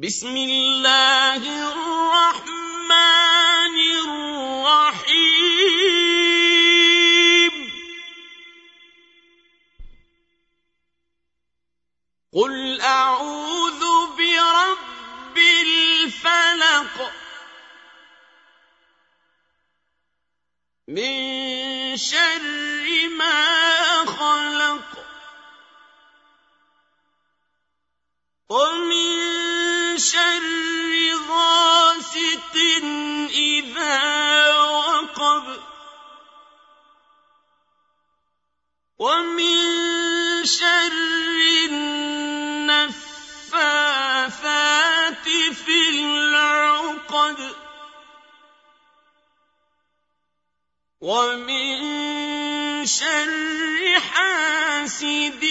بسم الله الرحمن الرحيم. قل أعوذ برب الفلق من شر ما خلق. ومن شر غاسق إذا وقب. ومن شر النفاثات في العقد. ومن شر حاسد